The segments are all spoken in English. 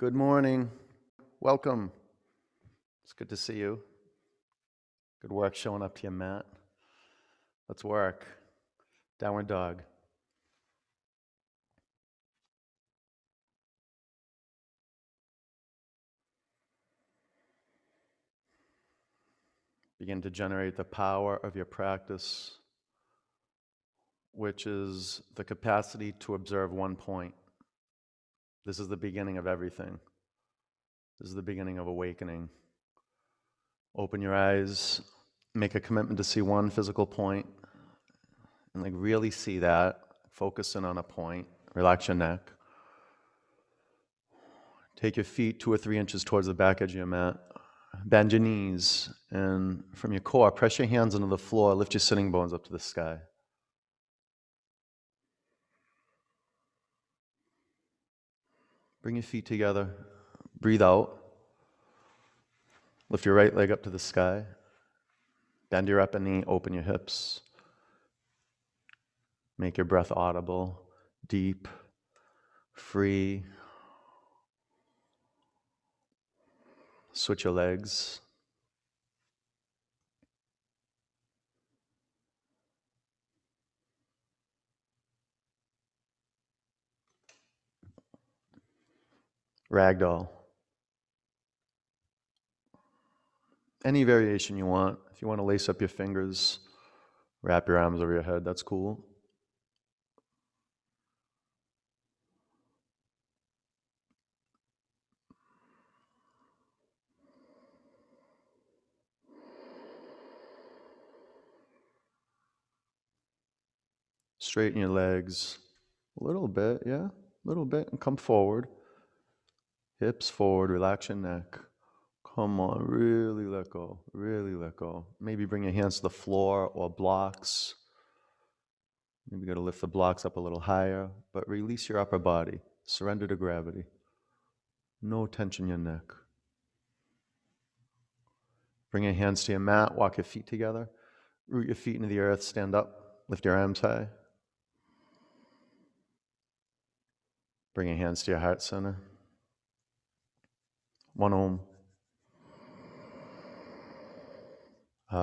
Good morning. Welcome. It's good to see you. Good work showing up to you, Matt. Let's work. Downward dog. Begin to generate the power of your practice, which is the capacity to observe one point. This is the beginning of everything. This is the beginning of awakening. Open your eyes, make a commitment to see one physical point, and like really see that. Focus in on a point. Relax your neck. Take your feet two or three inches towards the back edge of your mat. Bend your knees, and from your core, press your hands into the floor. Lift your sitting bones up to the sky. Bring your feet together. Breathe out. Lift your right leg up to the sky. Bend your upper knee, open your hips. Make your breath audible, deep, free. Switch your legs. Ragdoll. Any variation you want. If you want to lace up your fingers, wrap your arms over your head, that's cool. Straighten your legs a little bit, yeah, a little bit, and come forward. Hips forward, relax your neck. Come on, really let go, really let go. Maybe bring your hands to the floor or blocks. Maybe you to lift the blocks up a little higher, but release your upper body. Surrender to gravity. No tension in your neck. Bring your hands to your mat, walk your feet together. Root your feet into the earth, stand up, lift your arms high. Bring your hands to your heart center. One Om. Uh,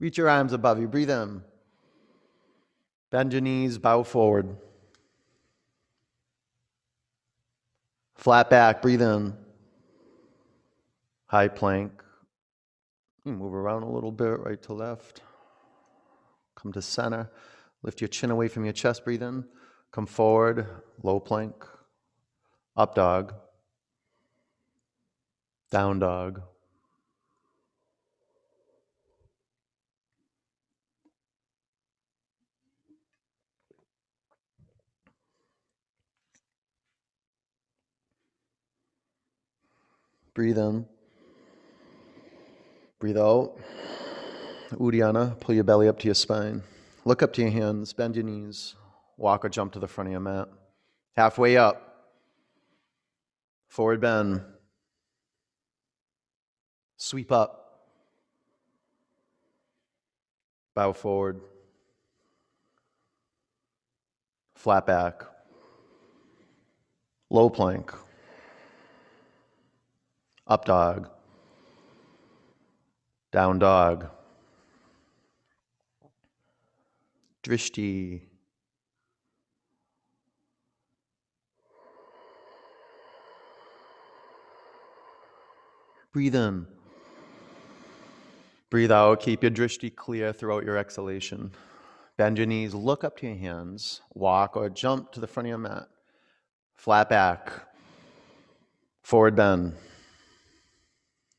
reach your arms above you. Breathe in. Bend your knees, bow forward. Flat back, breathe in. High plank. Move around a little bit, right to left. Come to center. Lift your chin away from your chest, breathe in. Come forward, low plank. Up dog. Down dog. Breathe in. Breathe out. Uddiyana, pull your belly up to your spine. Look up to your hands, bend your knees. Walk or jump to the front of your mat. Halfway up. Forward bend. Sweep up. Bow forward. Flat back. Low plank. Up dog. Down dog. Drishti. Breathe in. Breathe out. Keep your drishti clear throughout your exhalation. Bend your knees, look up to your hands, walk or jump to the front of your mat. Flat back. Forward bend.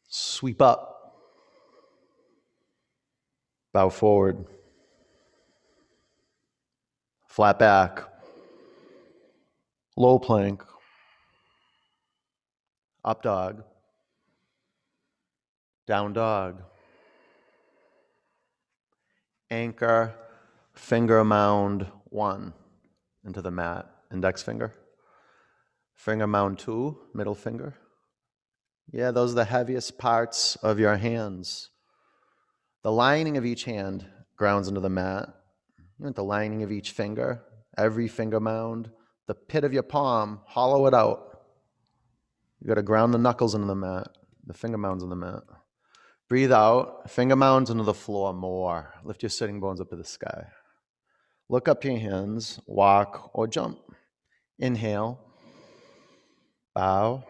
Sweep up. Bow forward. Flat back. Low plank. Up dog. Down dog. Anchor, finger mound one into the mat. Index finger. Finger mound two, middle finger. Yeah, those are the heaviest parts of your hands. The lining of each hand grounds into the mat. The lining of each finger, every finger mound, the pit of your palm, hollow it out. You got to ground the knuckles into the mat, the finger mounds on the mat. Breathe out, finger mounds into the floor more. Lift your sitting bones up to the sky. Look up your hands, walk or jump. Inhale, bow,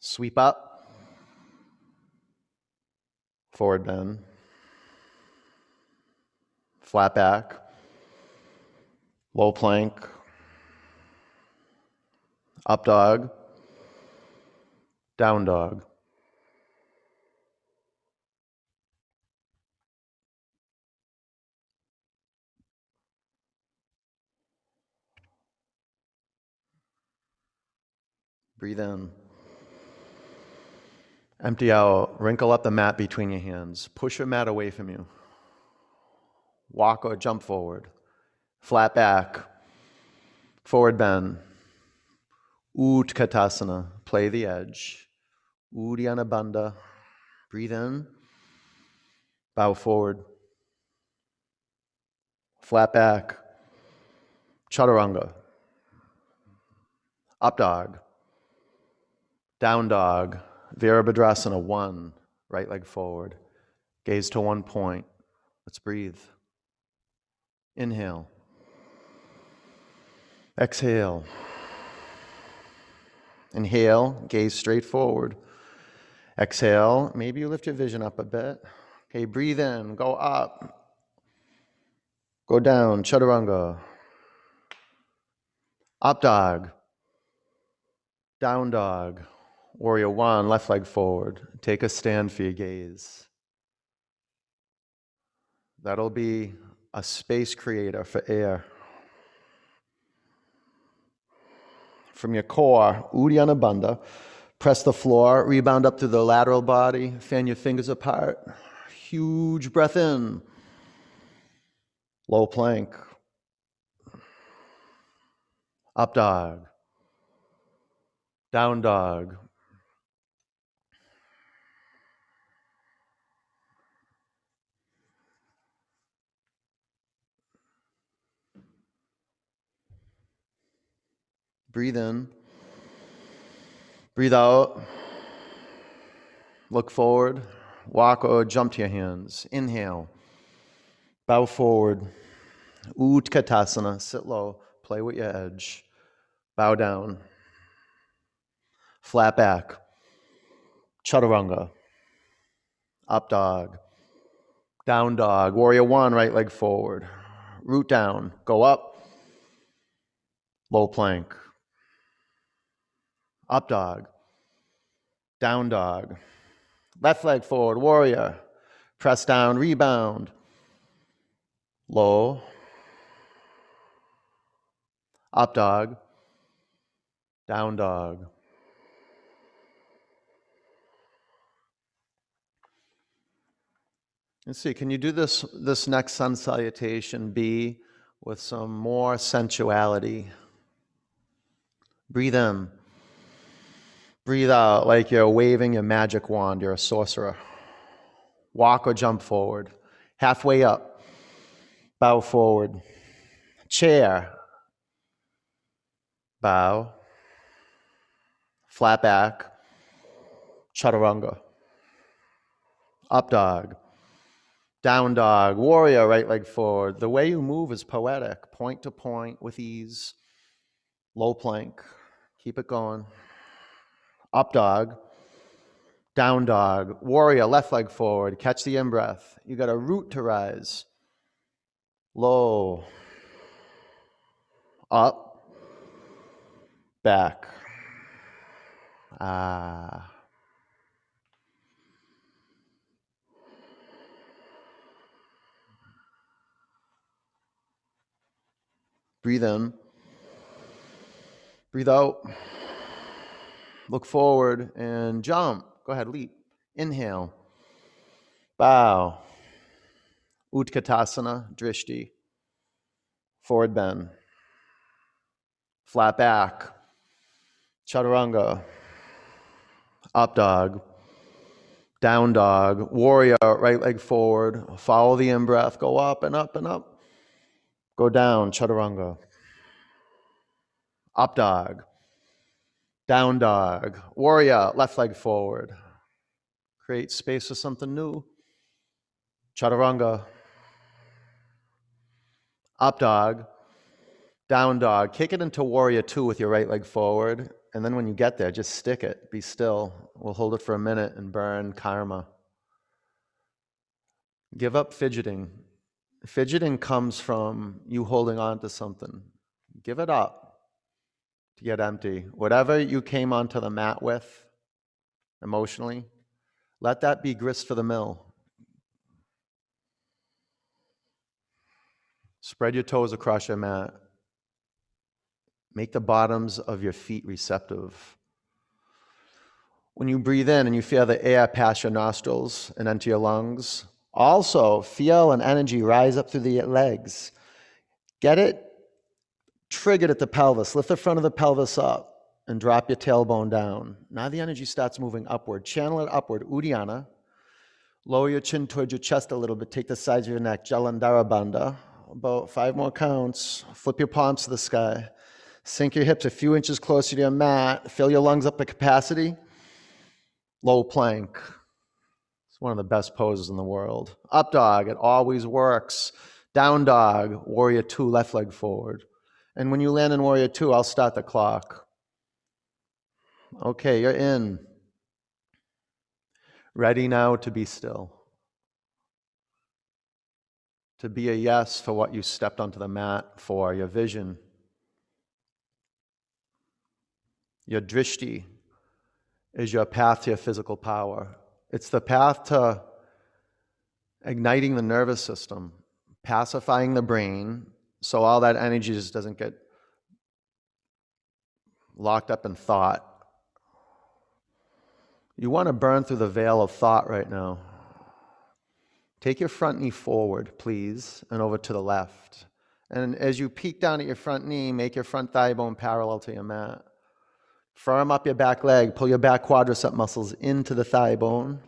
sweep up, forward bend, flat back, low plank, up dog, down dog. Breathe in. Empty out. Wrinkle up the mat between your hands. Push your mat away from you. Walk or jump forward. Flat back. Forward bend. Utkatasana. Play the edge. Uddiyana Bandha. Breathe in. Bow forward. Flat back. Chaturanga. Up dog. Down dog, Virabhadrasana, one, right leg forward. Gaze to one point. Let's breathe. Inhale. Exhale. Inhale, gaze straight forward. Exhale, maybe you lift your vision up a bit. Okay, breathe in, go up. Go down, chaturanga. Up dog. Down dog. Warrior one, left leg forward. Take a stand for your gaze. That'll be a space creator for air. From your core, Uddiyana Bandha, press the floor, rebound up to the lateral body, fan your fingers apart. Huge breath in. Low plank. Up dog. Down dog. Breathe in. Breathe out. Look forward. Walk or jump to your hands. Inhale. Bow forward. Utkatasana. Sit low. Play with your edge. Bow down. Flat back. Chaturanga. Up dog. Down dog. Warrior one, right leg forward. Root down. Go up. Low plank up dog, down dog, left leg forward, warrior, press down, rebound, low, up dog, down dog. Let's see, can you do this, this next sun salutation B with some more sensuality? Breathe in. Breathe out like you're waving your magic wand. You're a sorcerer. Walk or jump forward. Halfway up. Bow forward. Chair. Bow. Flat back. Chaturanga. Up dog. Down dog. Warrior, right leg forward. The way you move is poetic. Point to point with ease. Low plank. Keep it going up dog, down dog, warrior, left leg forward, catch the in breath. You got a root to rise. Low, up, back. Ah. Breathe in. Breathe out. Look forward and jump. Go ahead, leap. Inhale. Bow. Utkatasana, drishti. Forward bend. Flat back. Chaturanga. Up dog. Down dog. Warrior, right leg forward. Follow the in breath. Go up and up and up. Go down, chaturanga. Up dog. Down dog. Warrior, left leg forward. Create space for something new. Chaturanga. Up dog. Down dog. Kick it into warrior two with your right leg forward. And then when you get there, just stick it. Be still. We'll hold it for a minute and burn karma. Give up fidgeting. Fidgeting comes from you holding on to something. Give it up get empty. Whatever you came onto the mat with emotionally, let that be grist for the mill. Spread your toes across your mat. Make the bottoms of your feet receptive. When you breathe in and you feel the air pass your nostrils and enter your lungs, also feel an energy rise up through the legs. Get it triggered at the pelvis. Lift the front of the pelvis up and drop your tailbone down. Now the energy starts moving upward. Channel it upward. Uddiyana. Lower your chin towards your chest a little bit. Take the sides of your neck. Jalandhara Bandha. About five more counts. Flip your palms to the sky. Sink your hips a few inches closer to your mat. Fill your lungs up to capacity. Low plank. It's one of the best poses in the world. Up dog, it always works. Down dog, warrior two, left leg forward. And when you land in warrior two, I'll start the clock. Okay, you're in. Ready now to be still. To be a yes for what you stepped onto the mat for, your vision. Your drishti is your path to your physical power. It's the path to igniting the nervous system, pacifying the brain, so all that energy just doesn't get locked up in thought. You want to burn through the veil of thought right now. Take your front knee forward, please, and over to the left. And as you peek down at your front knee, make your front thigh bone parallel to your mat. Firm up your back leg, pull your back quadricep muscles into the thigh bone.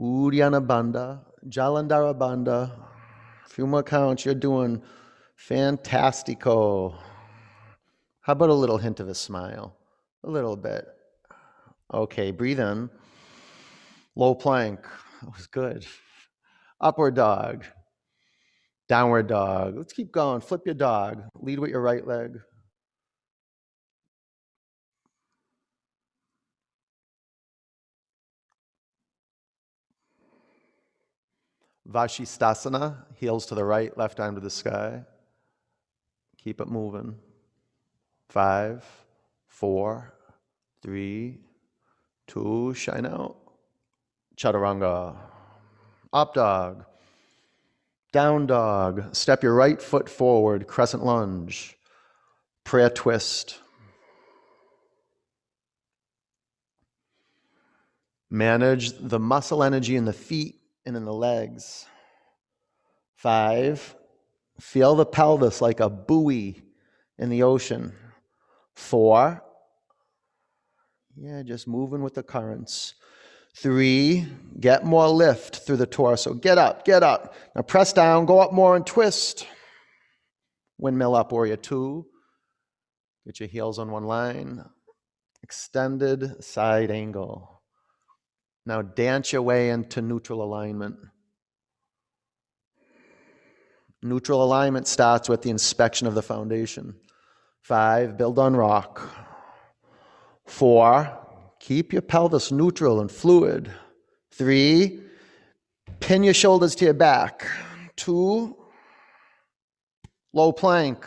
Uddiyana Bandha, Jalandhara Bandha. A few more counts, you're doing fantastico. How about a little hint of a smile? A little bit. Okay, breathe in. Low plank. That was good. Upward dog. Downward dog. Let's keep going. Flip your dog. Lead with your right leg. Vashisthasana, heels to the right, left arm to the sky. Keep it moving. Five, four, three, two, shine out. Chaturanga. Up dog. Down dog. Step your right foot forward, crescent lunge. Prayer twist. Manage the muscle energy in the feet and in the legs. Five, feel the pelvis like a buoy in the ocean. Four, yeah, just moving with the currents. Three, get more lift through the torso. Get up, get up. Now press down, go up more and twist. Windmill up, warrior two. Get your heels on one line. Extended side angle. Now dance your way into neutral alignment. Neutral alignment starts with the inspection of the foundation. Five, build on rock. Four, keep your pelvis neutral and fluid. Three, pin your shoulders to your back. Two, low plank.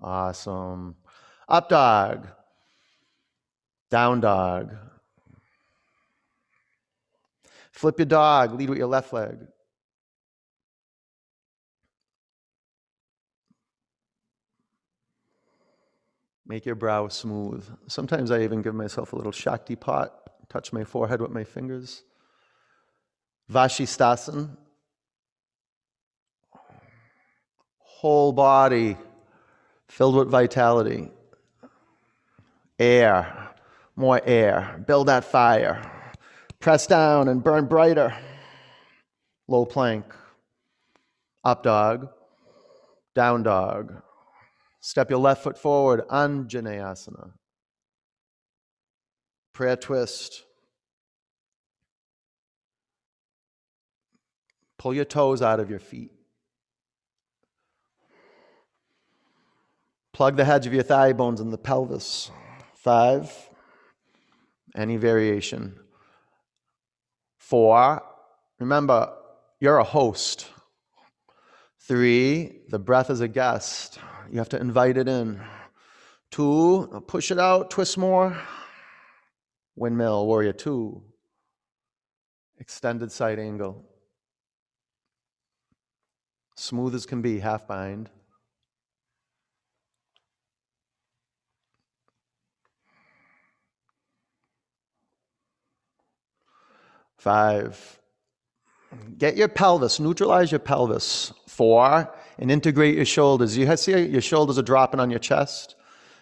Awesome. Up dog. Down dog. Flip your dog, lead with your left leg. Make your brow smooth. Sometimes I even give myself a little Shaktipat, touch my forehead with my fingers. Vashisthasana. Whole body filled with vitality. Air More air. Build that fire. Press down and burn brighter. Low plank. Up dog. Down dog. Step your left foot forward. Anjaneyasana. Prayer twist. Pull your toes out of your feet. Plug the heads of your thigh bones in the pelvis. Five. Any variation. Four. Remember, you're a host. Three. The breath is a guest. You have to invite it in. Two. Push it out, twist more. Windmill, warrior two. Extended side angle. Smooth as can be, half bind. Five. Get your pelvis, neutralize your pelvis. Four, and integrate your shoulders. You see your shoulders are dropping on your chest.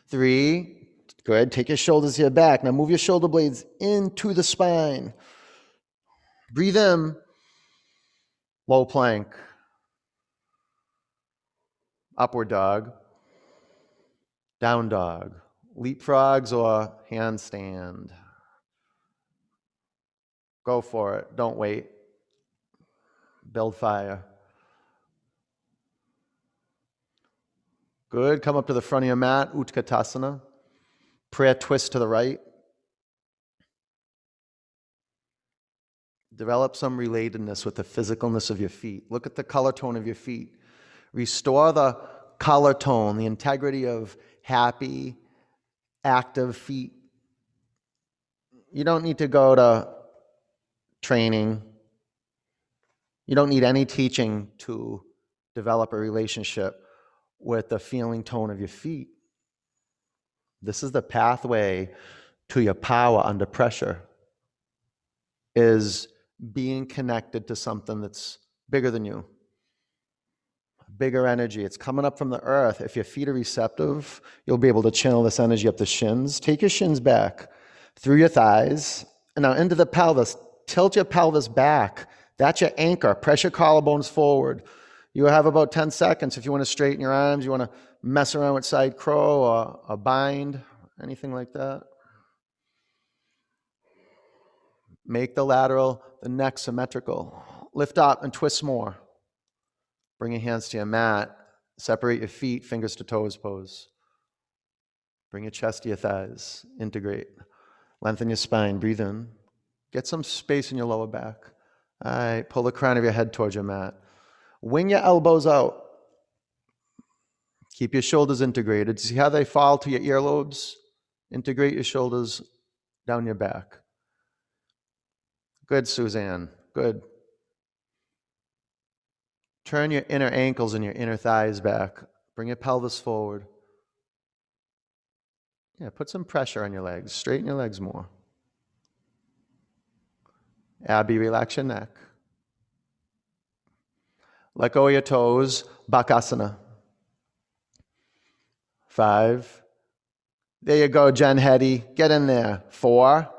Three, good. Take your shoulders here back. Now move your shoulder blades into the spine. Breathe in. Low plank. Upward dog. Down dog. Leapfrogs or handstand. Go for it. Don't wait. Build fire. Good. Come up to the front of your mat, Utkatasana. Prayer twist to the right. Develop some relatedness with the physicalness of your feet. Look at the color tone of your feet. Restore the color tone, the integrity of happy, active feet. You don't need to go to training. You don't need any teaching to develop a relationship with the feeling tone of your feet. This is the pathway to your power under pressure is being connected to something that's bigger than you. Bigger energy. It's coming up from the earth. If your feet are receptive, you'll be able to channel this energy up the shins. Take your shins back through your thighs and now into the pelvis tilt your pelvis back. That's your anchor. Press your collarbones forward. You have about 10 seconds if you want to straighten your arms, you want to mess around with side crow or a bind, anything like that. Make the lateral, the neck symmetrical. Lift up and twist more. Bring your hands to your mat. Separate your feet, fingers to toes pose. Bring your chest to your thighs. Integrate. Lengthen your spine. Breathe in. Get some space in your lower back. All right, pull the crown of your head towards your mat. Wing your elbows out. Keep your shoulders integrated. See how they fall to your earlobes? Integrate your shoulders down your back. Good, Suzanne. Good. Turn your inner ankles and your inner thighs back. Bring your pelvis forward. Yeah, put some pressure on your legs. Straighten your legs more. Abby, relax your neck. Let go of your toes, Bakasana. Five. There you go, Jen Hetty. Get in there. Four.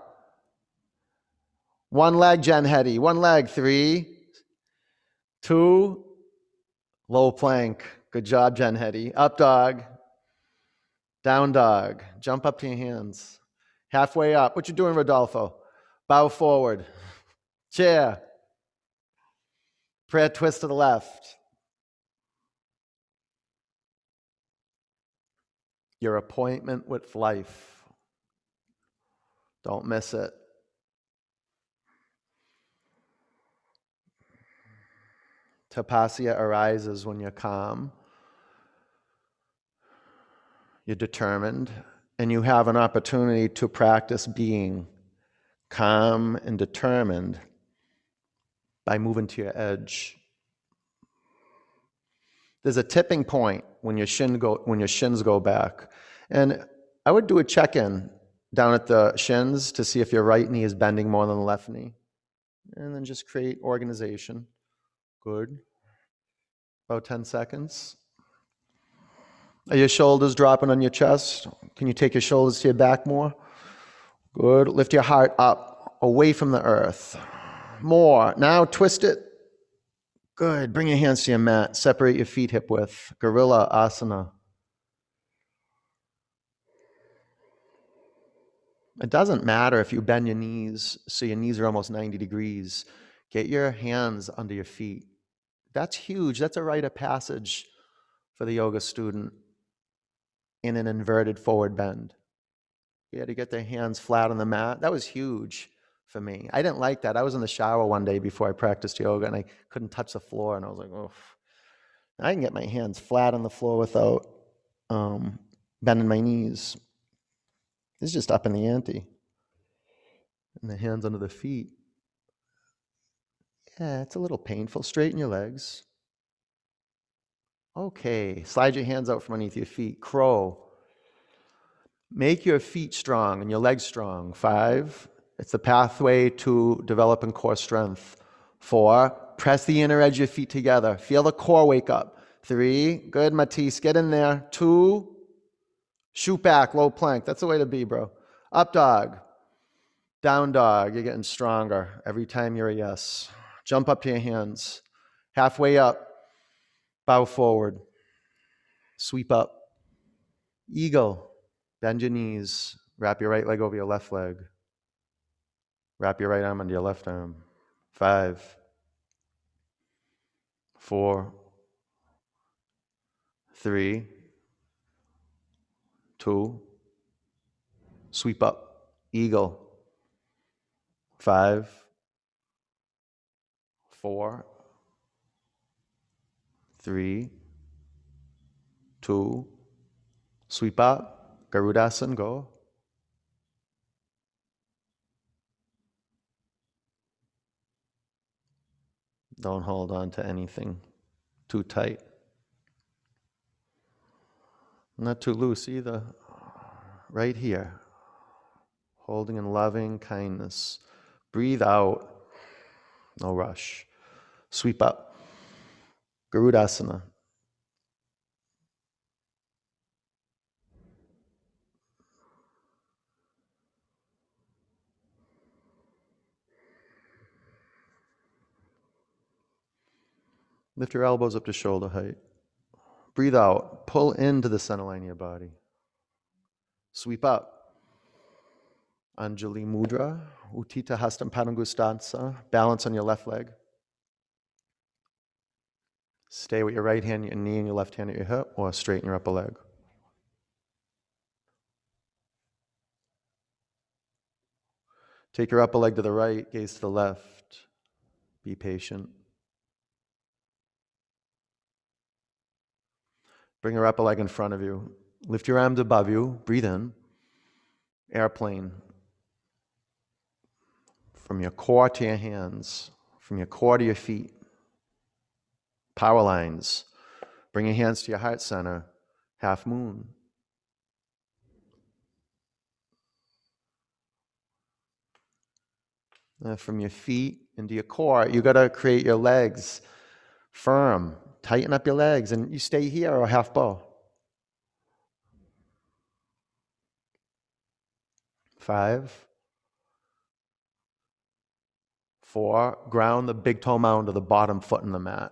One leg, Jen Hetty. One leg. Three. Two. Low plank. Good job, Jen Hetty. Up dog. Down dog. Jump up to your hands. Halfway up. What you doing, Rodolfo? Bow forward. Chair. Prayer twist to the left. Your appointment with life. Don't miss it. Tapasya arises when you're calm, you're determined, and you have an opportunity to practice being calm and determined by moving to your edge. There's a tipping point when your shin go when your shins go back. And I would do a check-in down at the shins to see if your right knee is bending more than the left knee. And then just create organization. Good. About 10 seconds. Are your shoulders dropping on your chest? Can you take your shoulders to your back more? Good. Lift your heart up, away from the earth. More. Now twist it. Good. Bring your hands to your mat. Separate your feet hip width. Gorilla asana. It doesn't matter if you bend your knees so your knees are almost 90 degrees. Get your hands under your feet. That's huge. That's a rite of passage for the yoga student in an inverted forward bend. Had to get their hands flat on the mat. That was huge for me. I didn't like that. I was in the shower one day before I practiced yoga and I couldn't touch the floor. And I was like, oh, I can get my hands flat on the floor without um, bending my knees. It's just up in the ante. And the hands under the feet. Yeah, it's a little painful. Straighten your legs. Okay, slide your hands out from underneath your feet. Crow. Make your feet strong and your legs strong. Five. It's the pathway to developing core strength. Four. Press the inner edge of your feet together. Feel the core wake up. Three. Good, Matisse. Get in there. Two. Shoot back, low plank. That's the way to be, bro. Up dog. Down dog. You're getting stronger every time you're a yes. Jump up to your hands. Halfway up. Bow forward. Sweep up. Eagle. Bend your knees. Wrap your right leg over your left leg. Wrap your right arm under your left arm. Five, four, three, two, sweep up, eagle. Five, four, three, two, sweep up. Garudasana, go. Don't hold on to anything too tight. Not too loose either. Right here. Holding in loving kindness. Breathe out. No rush. Sweep up. Garudasana. Lift your elbows up to shoulder height. Breathe out. Pull into the center line of your body. Sweep up. Anjali Mudra, Utthita Hastam Padangusthasana. Balance on your left leg. Stay with your right hand, your knee, and your left hand at your hip, or straighten your upper leg. Take your upper leg to the right, gaze to the left. Be patient. Bring your upper leg in front of you. Lift your arms above you. Breathe in. Airplane. From your core to your hands, from your core to your feet. Power lines. Bring your hands to your heart center. Half moon. From your feet into your core, you got to create your legs firm. Tighten up your legs and you stay here or half bow. Five. Four. Ground the big toe mound to the bottom foot in the mat.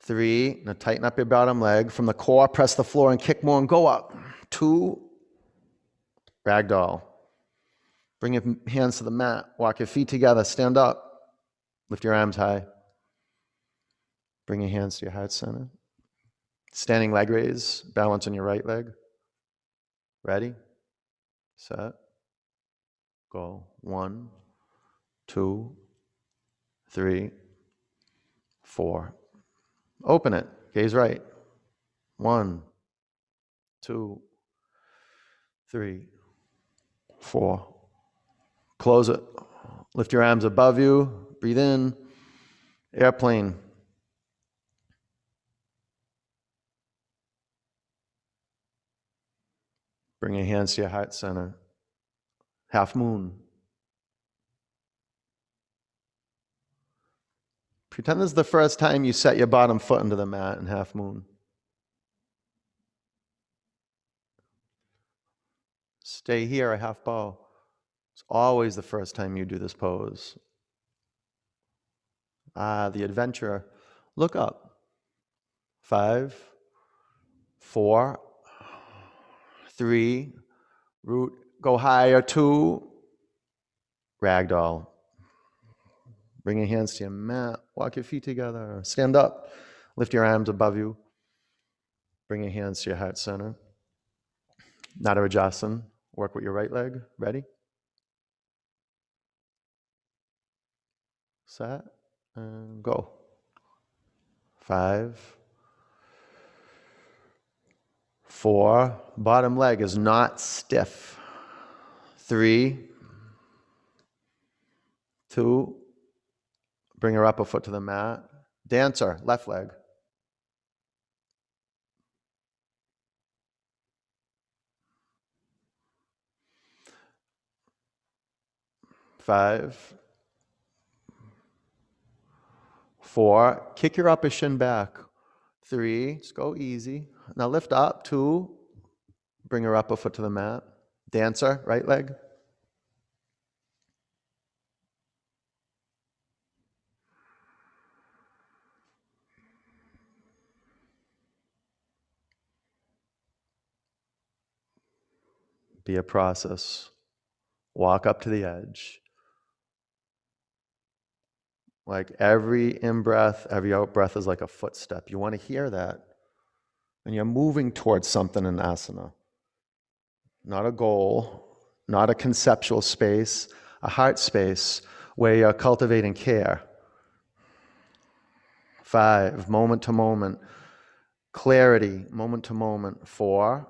Three. Now tighten up your bottom leg. From the core, press the floor and kick more and go up. Two. Ragdoll. Bring your hands to the mat. Walk your feet together. Stand up. Lift your arms high. Bring your hands to your heart center. Standing leg raise, balance on your right leg. Ready? Set. Go. One, two, three, four. Open it. Gaze right. One, two, three, four. Close it. Lift your arms above you. Breathe in. Airplane. Bring your hands to your heart center. Half moon. Pretend this is the first time you set your bottom foot into the mat in half moon. Stay here a half bow. It's always the first time you do this pose. Ah, the adventurer. Look up. Five, four, three, root, go higher, two, ragdoll. Bring your hands to your mat. Walk your feet together. Stand up. Lift your arms above you. Bring your hands to your heart center. Natarajasana. Work with your right leg. Ready? Set and go. Five, four, bottom leg is not stiff. Three, two, bring her upper foot to the mat. Dancer, left leg. Five, four, kick your upper shin back. Three, just go easy. Now lift up. Two, bring your upper foot to the mat. Dancer, right leg. Be a process. Walk up to the edge. Like every in breath, every out breath is like a footstep. You want to hear that. And you're moving towards something in asana. Not a goal, not a conceptual space, a heart space where you're cultivating care. Five, moment to moment. Clarity, moment to moment. Four,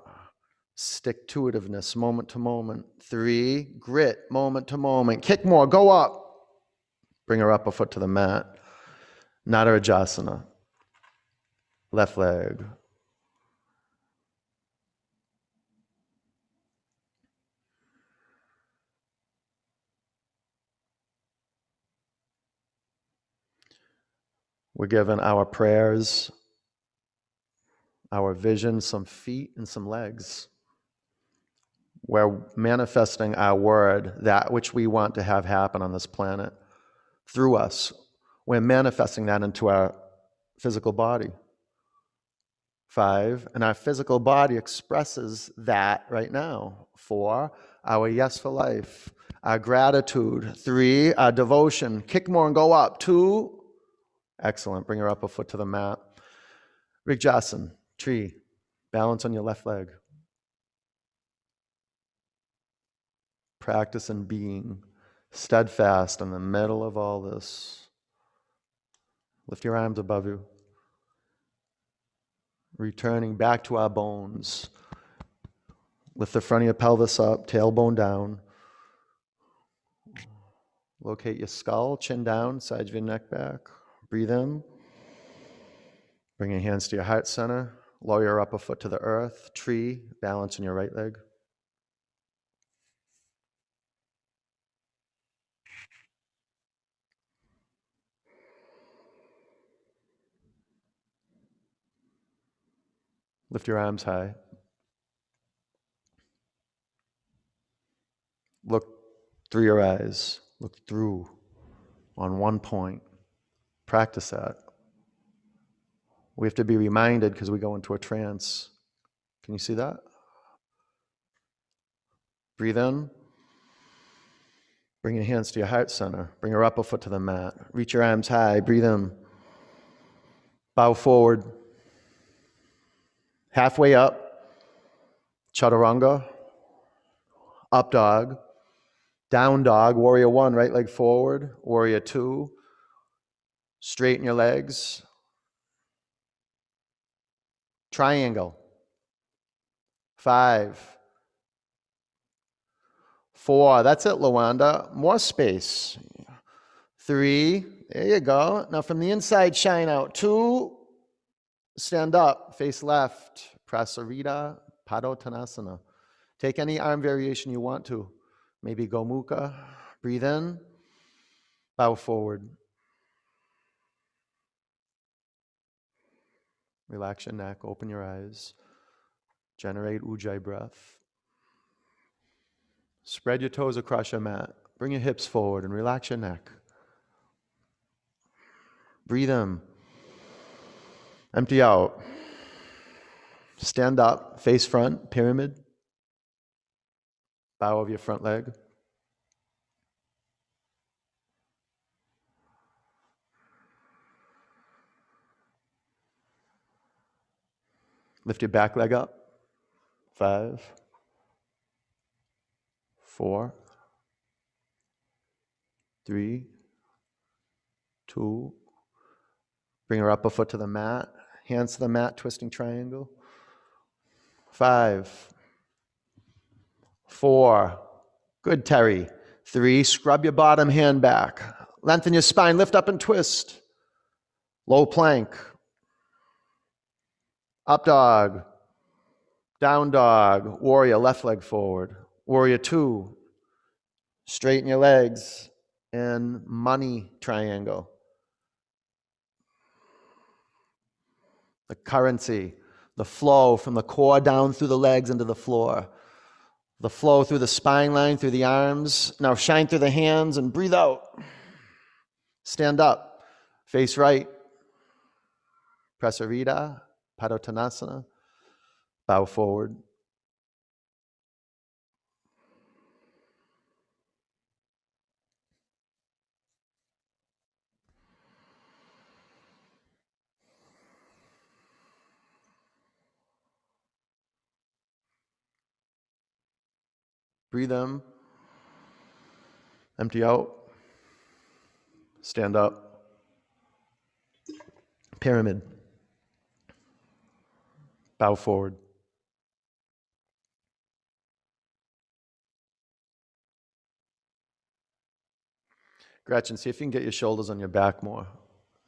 stick to itiveness, moment to moment. Three, grit, moment to moment. Kick more, go up. Bring her up a foot to the mat. Natarajasana. Left leg. We're given our prayers, our vision, some feet and some legs. We're manifesting our word, that which we want to have happen on this planet through us. We're manifesting that into our physical body. Five, and our physical body expresses that right now. Four, our yes for life, our gratitude. Three, our devotion. Kick more and go up. Two, excellent. Bring her up a foot to the mat. Rick Vrikshasana, tree, balance on your left leg. Practice in being steadfast in the middle of all this. Lift your arms above you. Returning back to our bones. Lift the front of your pelvis up, tailbone down. Locate your skull, chin down, sides of your neck back. Breathe in. Bring your hands to your heart center. Lower your upper foot to the earth. Tree, balance on your right leg. Lift your arms high. Look through your eyes. Look through on one point. Practice that. We have to be reminded because we go into a trance. Can you see that? Breathe in. Bring your hands to your heart center. Bring your upper foot to the mat. Reach your arms high. Breathe in. Bow forward. Halfway up, chaturanga, up dog, down dog, warrior one, right leg forward, warrior two, straighten your legs, triangle, five, four, that's it, Luanda, more space, three, there you go. Now from the inside, shine out, two, Stand up, face left, Prasarita Padottanasana. Take any arm variation you want to. Maybe go Gomukha. Breathe in, bow forward. Relax your neck, open your eyes. Generate Ujjayi breath. Spread your toes across your mat. Bring your hips forward and relax your neck. Breathe in. Empty out. Stand up, face front, pyramid. Bow of your front leg. Lift your back leg up. Five, four, three, two. Bring her upper foot to the mat. Hands to the mat, twisting triangle. Five, four. Good, Terry. Three, scrub your bottom hand back. Lengthen your spine, lift up and twist. Low plank. Up dog. Down dog. Warrior, left leg forward. Warrior two. Straighten your legs. And money triangle. The currency, the flow from the core down through the legs into the floor. The flow through the spine line, through the arms. Now shine through the hands and breathe out. Stand up. Face right. Prasarita. Padottanasana. Bow forward. Breathe in. Empty out. Stand up. Pyramid. Bow forward. Gretchen, see if you can get your shoulders on your back more.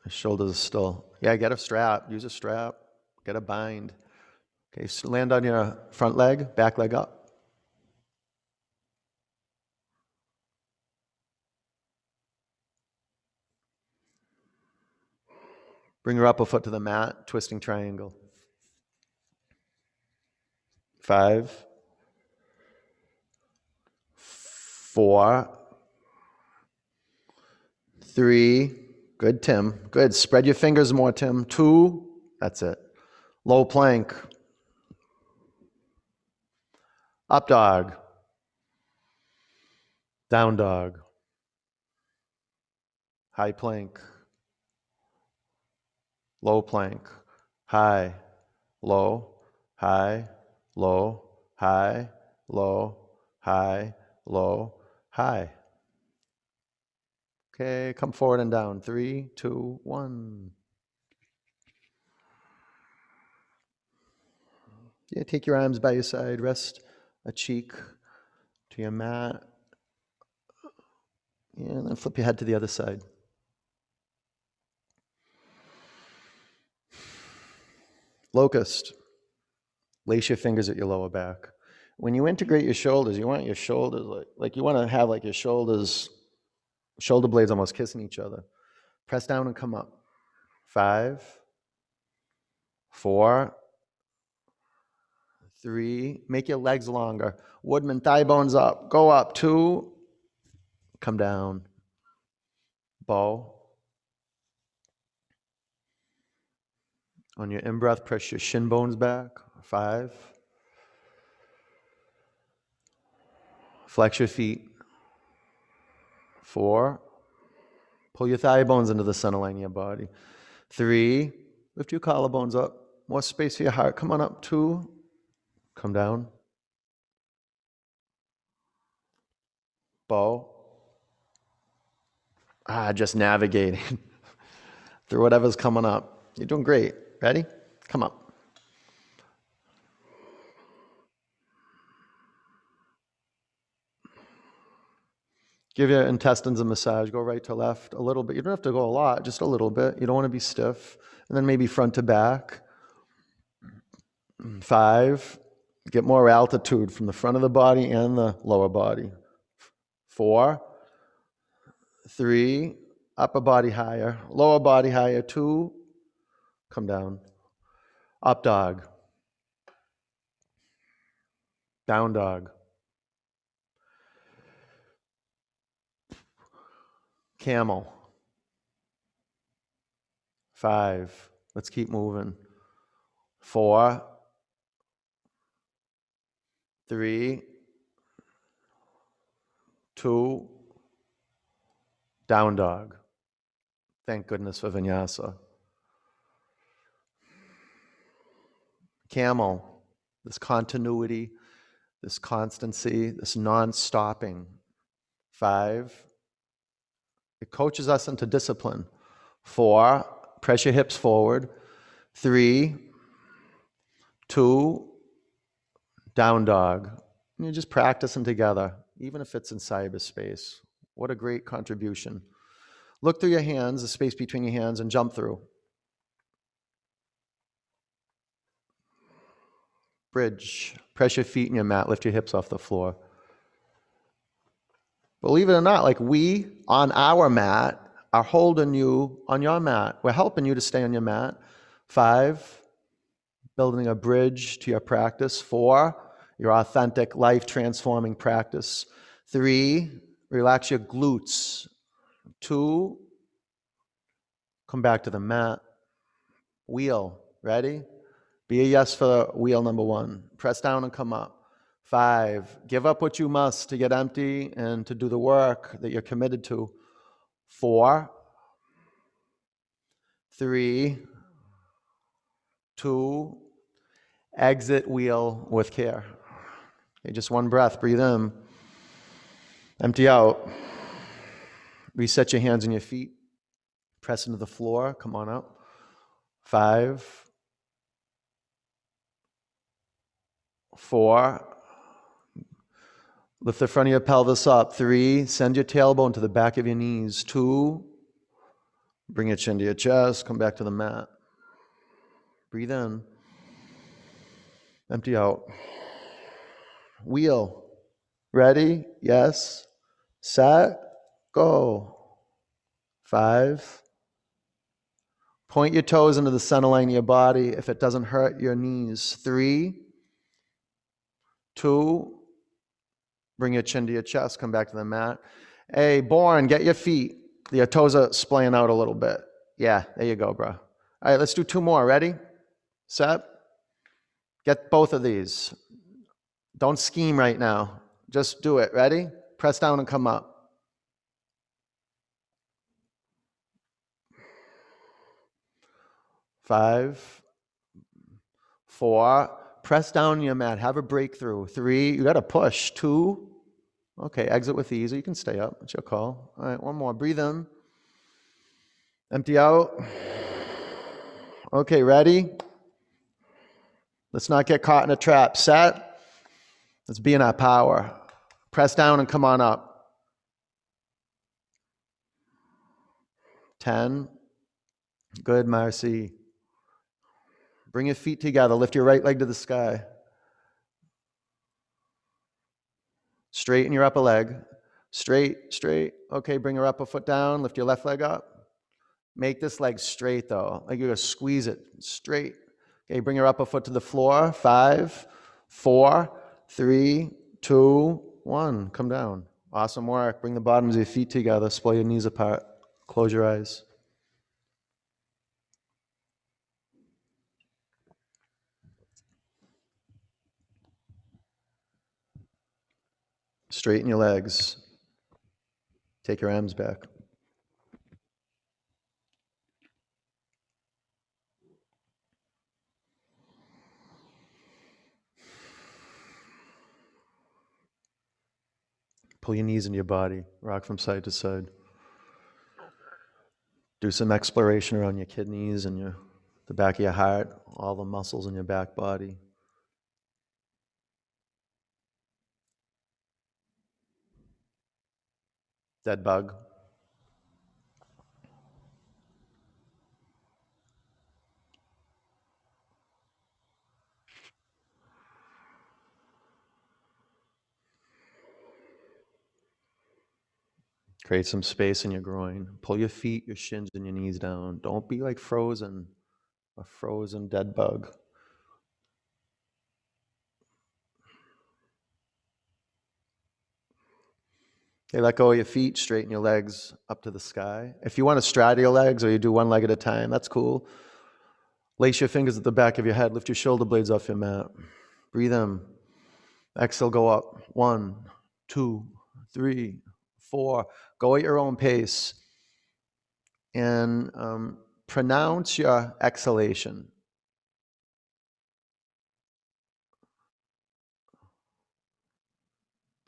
The shoulders still. Yeah, get a strap. Use a strap. Get a bind. Okay, so land on your front leg, back leg up. Bring your upper foot to the mat, twisting triangle. Five, four, three. Good, Tim. Good. Spread your fingers more, Tim. Two. That's it. Low plank. Up dog. Down dog. High plank. Low plank. High. Low. High low, high, low, high, low, high. Okay, come forward and down. Three, two, one. Yeah, take your arms by your side, rest a cheek to your mat. Yeah, and then flip your head to the other side. Locust. Lace your fingers at your lower back. When you integrate your shoulders, you want your shoulders like, like you want to have like your shoulders, shoulder blades almost kissing each other. Press down and come up. Five, four, three. Make your legs longer. Woodman, thigh bones up. Go up. Two, come down. Bow. On your in breath, press your shin bones back. Five. Flex your feet. Four. Pull your thigh bones into the center line of your body. Three. Lift your collarbones up. More space for your heart. Come on up. Two. Come down. Bow. Ah, just navigating through whatever's coming up. You're doing great. Ready? Come up. Give your intestines a massage. Go right to left a little bit. You don't have to go a lot, just a little bit. You don't want to be stiff. And then maybe front to back. Five. Get more altitude from the front of the body and the lower body. Four. Three. Upper body higher. Lower body higher. Two. Come down. Up dog. Down dog. Camel. Five. Let's keep moving. Four. Three. Two. Down dog. Thank goodness for vinyasa. Camel, this continuity, this constancy, this non stopping. Five, it coaches us into discipline. Four, press your hips forward. Three, two, down dog. And you're just practicing together, even if it's in cyberspace. What a great contribution. Look through your hands, the space between your hands, and jump through. Bridge. Press your feet in your mat, lift your hips off the floor. Believe it or not, like we on our mat are holding you on your mat. We're helping you to stay on your mat. Five, building a bridge to your practice. Four, your authentic life transforming practice. Three, relax your glutes. Two, come back to the mat. Wheel, ready? Be a yes for wheel number one. Press down and come up. Five, give up what you must to get empty and to do the work that you're committed to. Four, three, two, exit wheel with care. Okay, just one breath, breathe in, empty out. Reset your hands and your feet, press into the floor, come on up. Five, four, Lift the front of your pelvis up. Three, send your tailbone to the back of your knees. Two, bring your chin to your chest. Come back to the mat. Breathe in. Empty out. Wheel. Ready? Yes. Set. Go. Five. Point your toes into the center line of your body if it doesn't hurt your knees. Three. Two. Bring your chin to your chest, come back to the mat. Hey, Born, get your feet. Your toes are splaying out a little bit. Yeah, there you go, bro. All right, let's do two more. Ready? Set. Get both of these. Don't scheme right now. Just do it. Ready? Press down and come up. Five, four, press down your mat, have a breakthrough. Three, you got to push. Two, Okay, exit with ease, or you can stay up. It's your call. All right, one more. Breathe in. Empty out. Okay, ready? Let's not get caught in a trap. Set. Let's be in our power. Press down and come on up. 10. Good, Marcy. Bring your feet together. Lift your right leg to the sky. Straighten your upper leg. Straight, straight. Okay, bring your upper foot down. Lift your left leg up. Make this leg straight though. Like you're gonna squeeze it straight. Okay, bring your upper foot to the floor. Five, four, three, two, one. Come down. Awesome work. Bring the bottoms of your feet together. Splay your knees apart. Close your eyes. Straighten your legs. Take your arms back. Pull your knees into your body, rock from side to side. Do some exploration around your kidneys and your, the back of your heart, all the muscles in your back body. Dead bug. Create some space in your groin. Pull your feet, your shins, and your knees down. Don't be like frozen, a frozen dead bug. Okay, let go of your feet, straighten your legs up to the sky. If you want to straddle your legs or you do one leg at a time, that's cool. Lace your fingers at the back of your head, lift your shoulder blades off your mat. Breathe in. Exhale, go up. One, two, three, four. Go at your own pace. And um, pronounce your exhalation.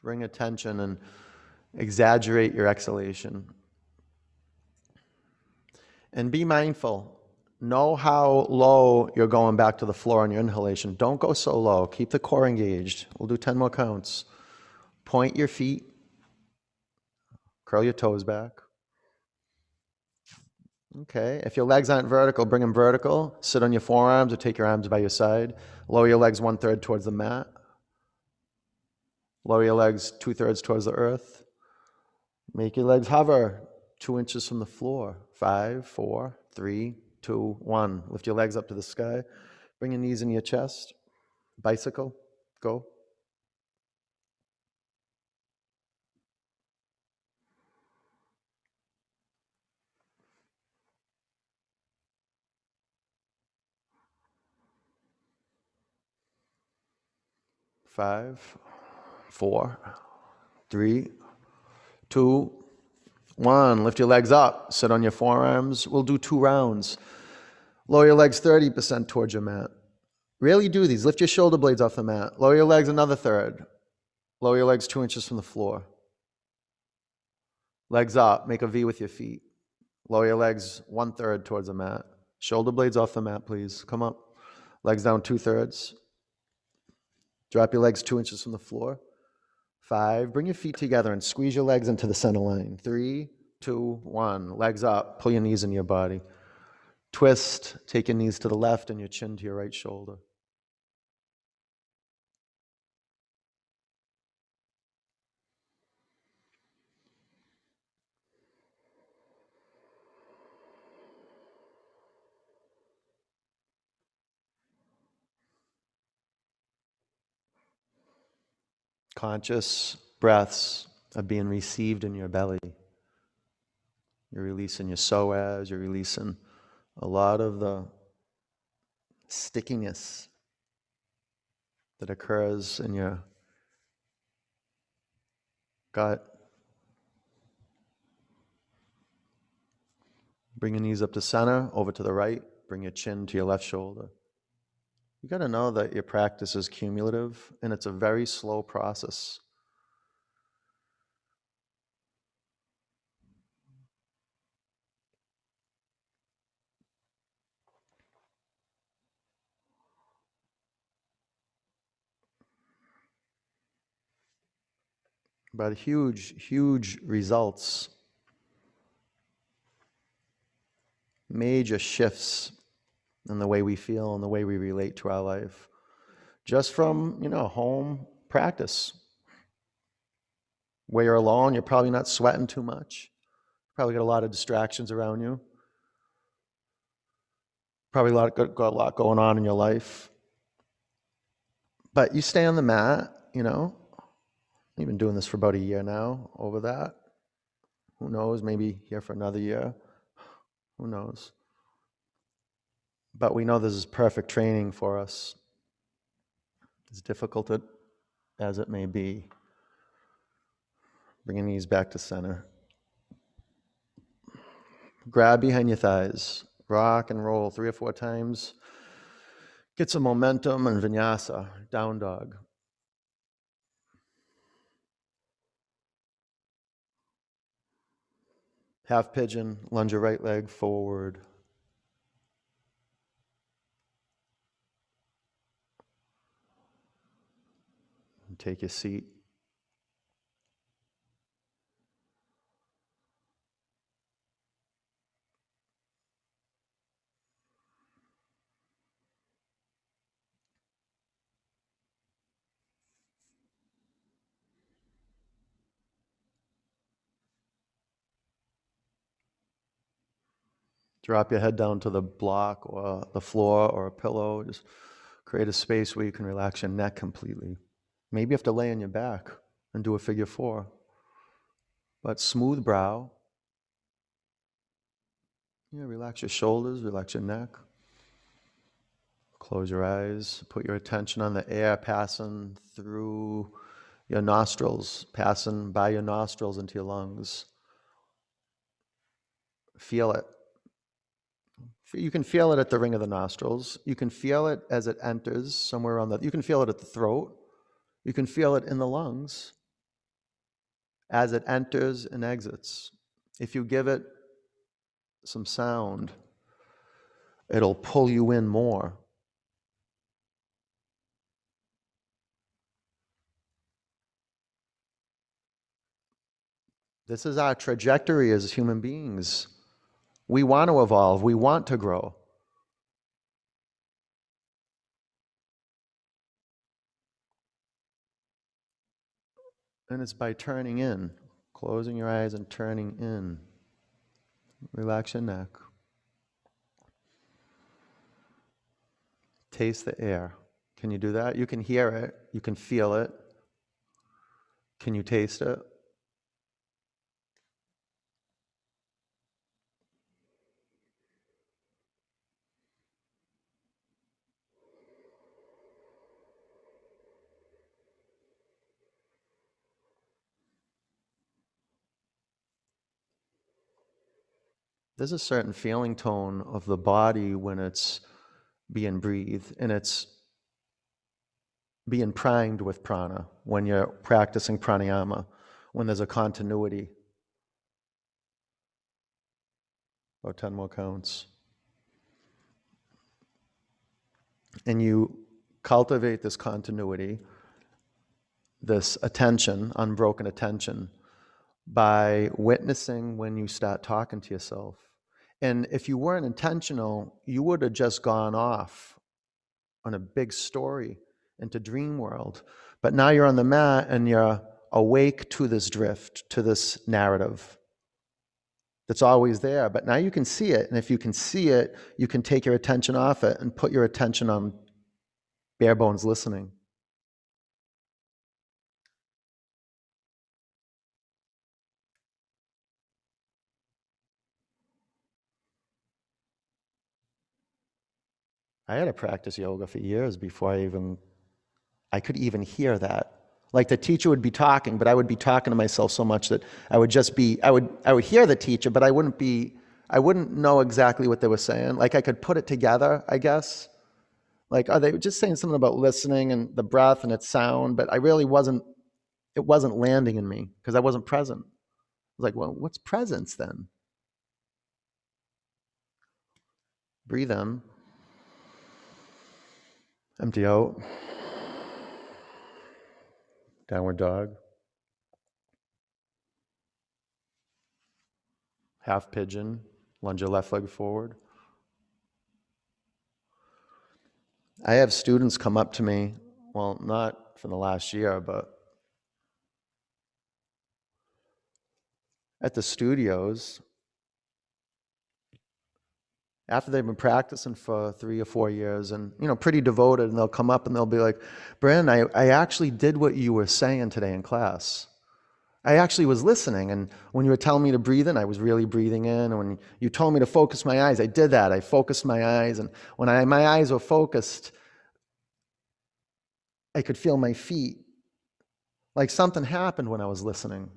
Bring attention and exaggerate your exhalation. And be mindful. Know how low you're going back to the floor on your inhalation. Don't go so low. Keep the core engaged. We'll do 10 more counts. Point your feet. Curl your toes back. Okay. If your legs aren't vertical, bring them vertical. Sit on your forearms or take your arms by your side. Lower your legs one third towards the mat. Lower your legs two thirds towards the earth. Make your legs hover two inches from the floor. Five, four, three, two, one. Lift your legs up to the sky. Bring your knees in your chest. Bicycle. Go. Five, four, three, two, one. Lift your legs up. Sit on your forearms. We'll do two rounds. Lower your legs 30% towards your mat. Really do these. Lift your shoulder blades off the mat. Lower your legs another third. Lower your legs two inches from the floor. Legs up. Make a V with your feet. Lower your legs one third towards the mat. Shoulder blades off the mat, please. Come up. Legs down two thirds. Drop your legs two inches from the floor. Five. Bring your feet together and squeeze your legs into the center line. Three, two, one. Legs up. Pull your knees in your body. Twist. Take your knees to the left and your chin to your right shoulder. Conscious breaths are being received in your belly. You're releasing your psoas, you're releasing a lot of the stickiness that occurs in your gut. Bring your knees up to center, over to the right, bring your chin to your left shoulder. You got to know that your practice is cumulative and it's a very slow process. But huge, huge results, major shifts in the way we feel and the way we relate to our life. Just from, you know, home practice. Where you're alone, you're probably not sweating too much. Probably got a lot of distractions around you. Probably a lot, got, got a lot going on in your life. But you stay on the mat, you know. You've been doing this for about a year now, over that. Who knows? Maybe here for another year. Who knows? But we know this is perfect training for us, as difficult as it may be. Bring your knees back to center. Grab behind your thighs. Rock and roll three or four times. Get some momentum and vinyasa, down dog. Half pigeon, lunge your right leg forward. Take a seat. Drop your head down to the block or the floor or a pillow. Just create a space where you can relax your neck completely. Maybe you have to lay on your back and do a figure four. but smooth brow. Yeah, relax your shoulders, relax your neck. Close your eyes. Put your attention on the air passing through your nostrils, passing by your nostrils into your lungs. Feel it. You can feel it at the ring of the nostrils. You can feel it as it enters somewhere on the. You can feel it at the throat. You can feel it in the lungs as it enters and exits. If you give it some sound, it'll pull you in more. This is our trajectory as human beings. We want to evolve, we want to grow. And it's by turning in, closing your eyes and turning in. Relax your neck. Taste the air. Can you do that? You can hear it, you can feel it. Can you taste it? There's a certain feeling tone of the body when it's being breathed and it's being primed with prana when you're practicing pranayama, when there's a continuity. About 10 more counts. And you cultivate this continuity, this attention, unbroken attention, by witnessing when you start talking to yourself and if you weren't intentional, you would have just gone off on a big story into dream world. But now you're on the mat and you're awake to this drift, to this narrative that's always there. But now you can see it. And if you can see it, you can take your attention off it and put your attention on bare bones listening. I had to practice yoga for years before I even I could even hear that. Like the teacher would be talking, but I would be talking to myself so much that I would just be I would I would hear the teacher, but I wouldn't be I wouldn't know exactly what they were saying. Like I could put it together, I guess. Like are they just saying something about listening and the breath and its sound, but I really wasn't it wasn't landing in me because I wasn't present. I was like, well, what's presence then? Breathe in. Empty out. Downward dog. Half pigeon. Lunge your left leg forward. I have students come up to me, well, not from the last year, but at the studios after they've been practicing for three or four years and you know pretty devoted and they'll come up and they'll be like brandon I, I actually did what you were saying today in class. I actually was listening and when you were telling me to breathe in i was really breathing in and when you told me to focus my eyes i did that. I focused my eyes and when I, my eyes were focused i could feel my feet. Like something happened when i was listening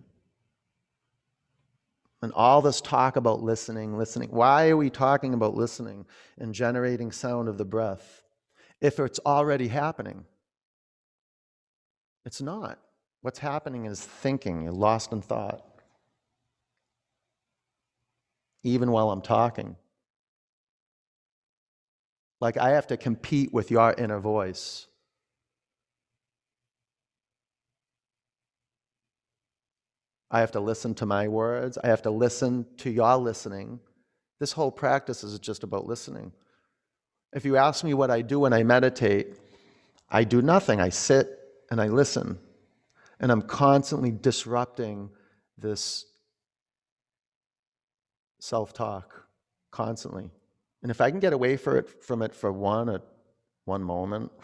and all this talk about listening, listening. Why are we talking about listening and generating sound of the breath if it's already happening? It's not. What's happening is thinking. You're lost in thought. Even while I'm talking. Like I have to compete with your inner voice. I have to listen to my words. I have to listen to your listening. This whole practice is just about listening. If you ask me what I do when I meditate, I do nothing. I sit and I listen. And I'm constantly disrupting this self talk, constantly. And if I can get away it, from it for one, at one moment,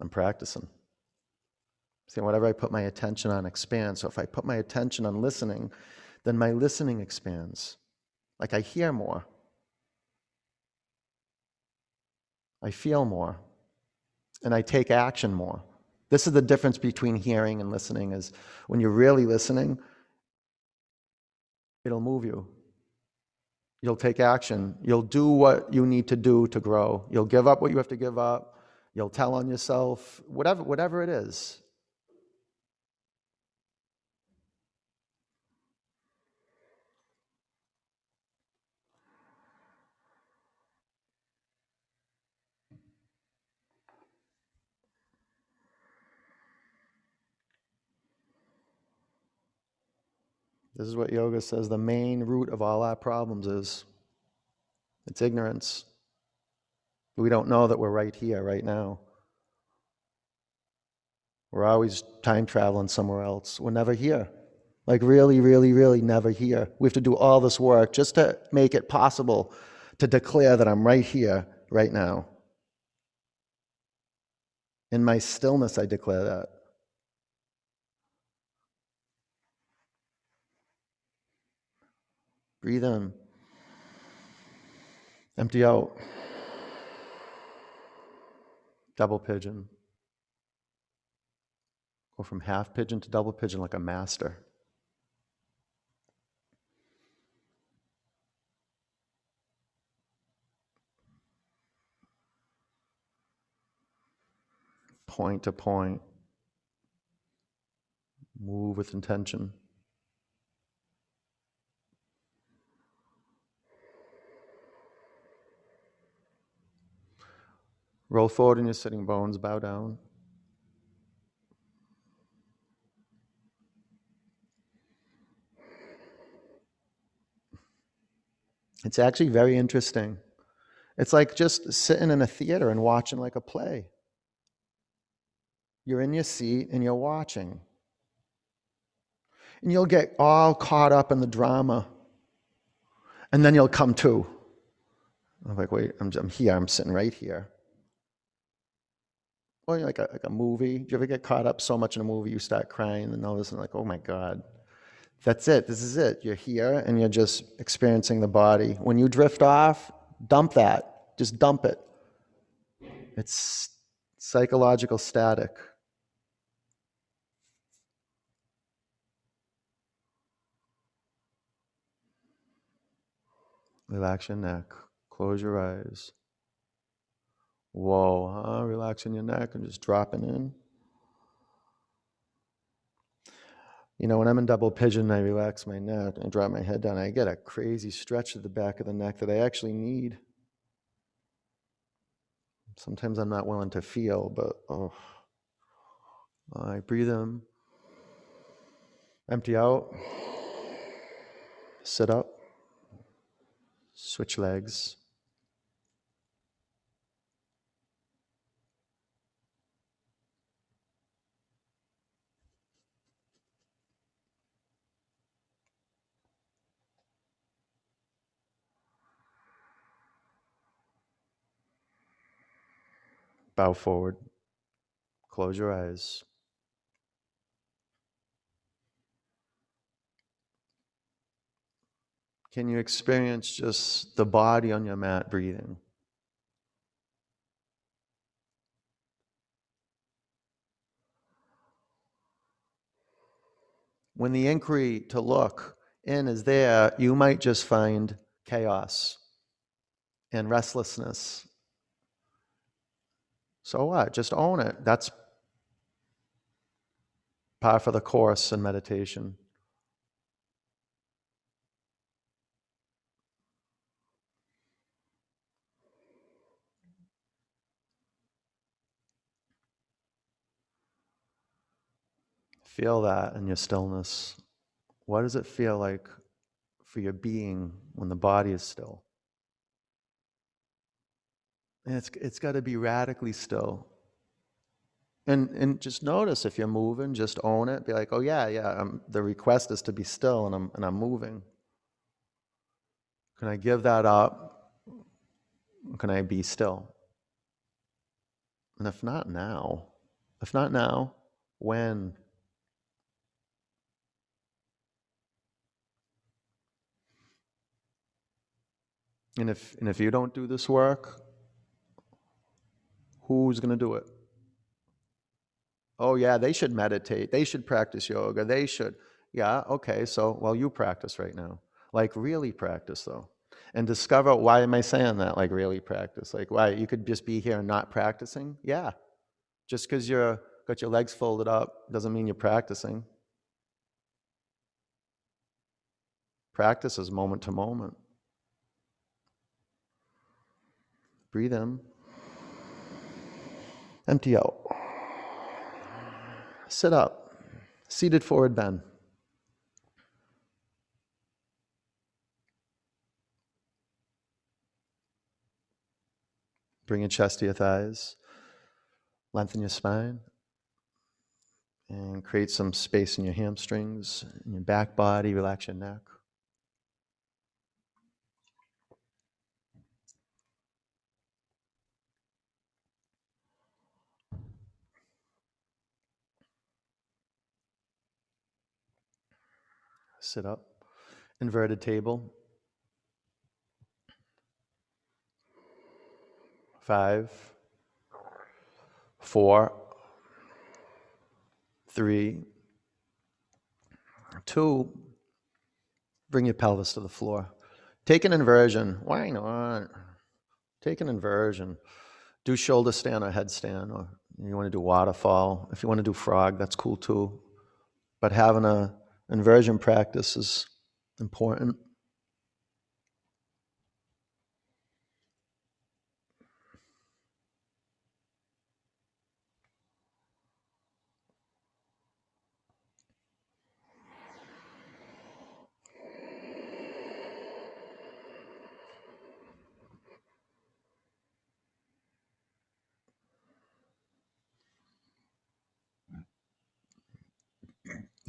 I'm practicing. See, whatever I put my attention on expands. So if I put my attention on listening, then my listening expands. Like I hear more. I feel more. And I take action more. This is the difference between hearing and listening is when you're really listening, it'll move you. You'll take action. You'll do what you need to do to grow. You'll give up what you have to give up. You'll tell on yourself, whatever, whatever it is. This is what yoga says the main root of all our problems is it's ignorance. We don't know that we're right here, right now. We're always time traveling somewhere else. We're never here. Like, really, really, really never here. We have to do all this work just to make it possible to declare that I'm right here, right now. In my stillness, I declare that. Breathe in. Empty out. Double pigeon. Go from half pigeon to double pigeon like a master. Point to point. Move with intention. Roll forward in your sitting bones, bow down. It's actually very interesting. It's like just sitting in a theater and watching like a play. You're in your seat and you're watching. And you'll get all caught up in the drama. And then you'll come to. I'm like, wait, I'm, I'm here, I'm sitting right here. Or like a, like a movie. Do you ever get caught up so much in a movie you start crying and all of a sudden like, oh my God. That's it. This is it. You're here and you're just experiencing the body. When you drift off, dump that. Just dump it. It's psychological static. Relax your neck. Close your eyes. Whoa, huh? Relaxing your neck and just dropping in. You know, when I'm in double pigeon, I relax my neck and drop my head down. I get a crazy stretch to the back of the neck that I actually need. Sometimes I'm not willing to feel, but oh, I breathe in, empty out, sit up, switch legs. Bow forward. Close your eyes. Can you experience just the body on your mat breathing? When the inquiry to look in is there, you might just find chaos and restlessness so what? Just own it. That's par for the course in meditation. Feel that in your stillness. What does it feel like for your being when the body is still? And it's, it's got to be radically still. And, and just notice if you're moving, just own it. Be like, oh, yeah, yeah, I'm, the request is to be still and I'm, and I'm moving. Can I give that up? Can I be still? And if not now, if not now, When? And if, and if you don't do this work, who's going to do it? Oh, yeah, they should meditate. They should practice yoga. They should. Yeah, okay, so, well, you practice right now. Like, really practice, though. And discover why am I saying that? Like, really practice. Like, why? You could just be here and not practicing? Yeah. Just because you're got your legs folded up doesn't mean you're practicing. Practice is moment to moment. Breathe in. Empty out. Sit up. Seated forward bend. Bring your chest to your thighs. Lengthen your spine. And create some space in your hamstrings, in your back body. Relax your neck. Sit up. Inverted table. Five, four, three, two. Bring your pelvis to the floor. Take an inversion. Why not? Take an inversion. Do shoulder stand or headstand, or you want to do waterfall. If you want to do frog, that's cool too. But having a Inversion practice is important.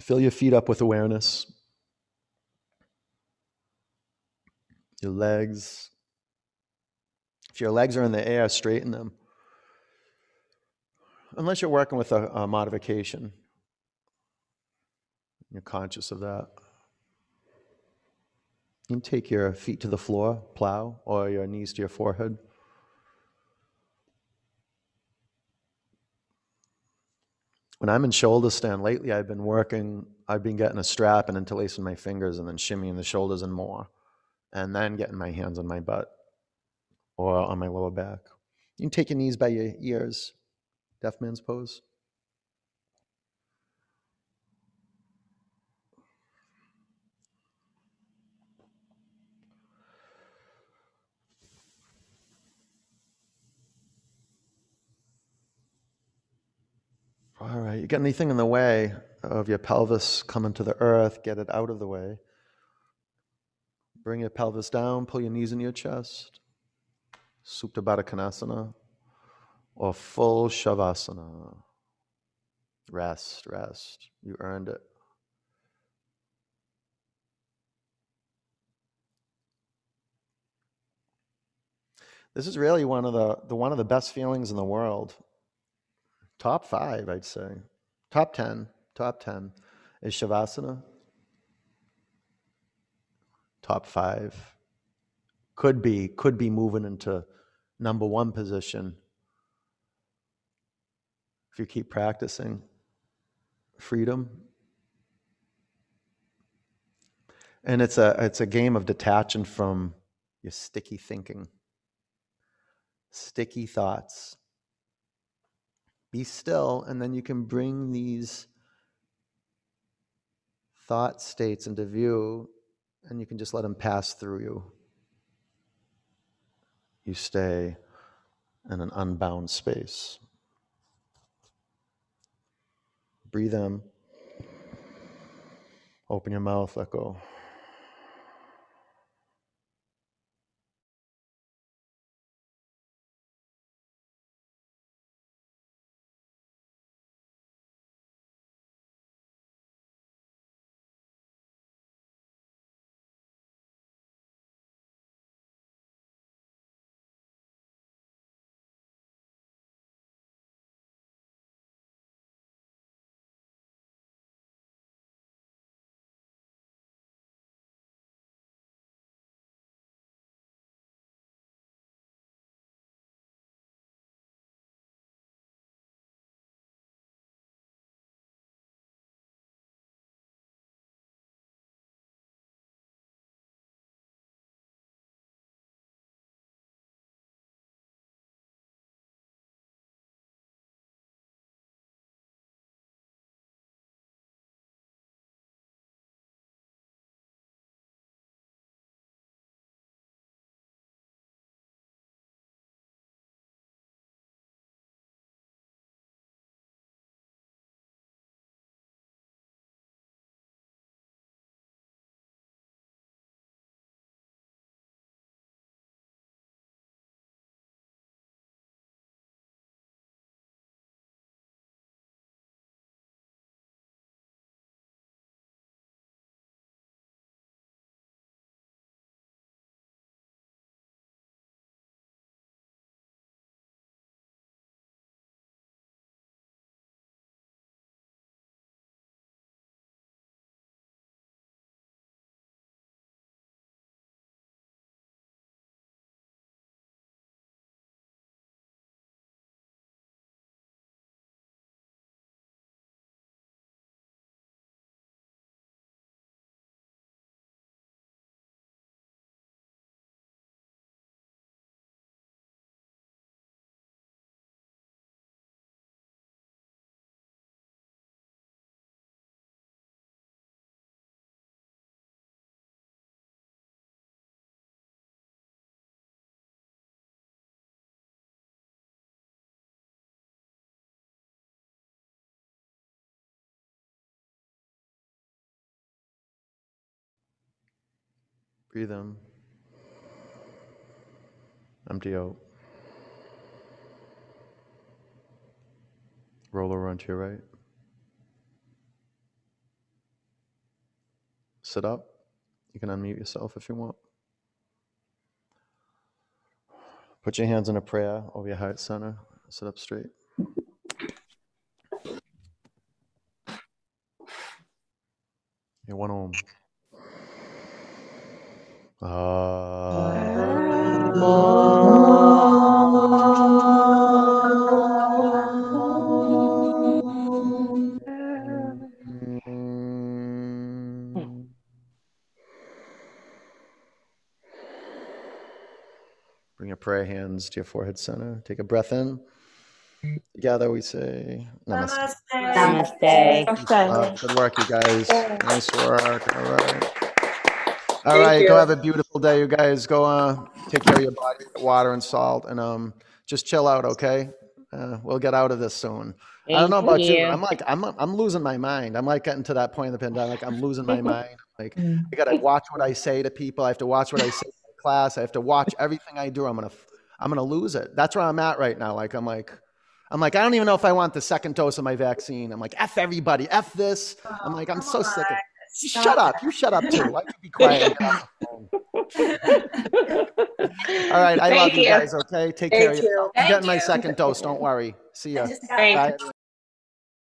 Fill your feet up with awareness. Your legs. If your legs are in the air, straighten them. Unless you're working with a, a modification, you're conscious of that. You can take your feet to the floor, plow, or your knees to your forehead. When I'm in shoulder stand lately, I've been working, I've been getting a strap and interlacing my fingers and then shimmying the shoulders and more, and then getting my hands on my butt or on my lower back. You can take your knees by your ears, deaf man's pose. All right, you get anything in the way of your pelvis coming to the earth, get it out of the way. Bring your pelvis down, pull your knees into your chest. Supta Baddha Konasana or full Shavasana. Rest, rest. You earned it. This is really one of the, the one of the best feelings in the world top five, I'd say. Top 10, top 10 is Shavasana. Top five. Could be, could be moving into number one position if you keep practicing. Freedom. And it's a, it's a game of detaching from your sticky thinking, sticky thoughts be still, and then you can bring these thought states into view, and you can just let them pass through you. You stay in an unbound space. Breathe in. Open your mouth, let go. Breathe in. Empty out. Roll over onto your right. Sit up. You can unmute yourself if you want. Put your hands in a prayer over your heart center. Sit up straight. Your one om. Ah. Bring your prayer hands to your forehead center. Take a breath in. Together we say namaste. Namaste. Uh, good work, you guys. Nice work. All right. All right. Go have a beautiful day, you guys. Go uh, take care of your body, water and salt, and um, just chill out, okay? Uh, we'll get out of this soon. I don't know about you. I'm like, I'm, I'm losing my mind. I'm like getting to that point in the pandemic. I'm losing my mind. Like, I gotta watch what I say to people. I have to watch what I say in class. I have to watch everything I do. I'm gonna, I'm gonna lose it. That's where I'm at right now. Like, I'm like, I'm like, I don't even know if I want the second dose of my vaccine. I'm like, f everybody, f this. I'm like, I'm so sick of. You shut up. You shut up too. Why don't you be quiet? and get off the phone? All right. I love Thank you you. guys. Okay. Take care of you. yourself. I'm Thank getting my second dose. Don't worry. See ya. Bye.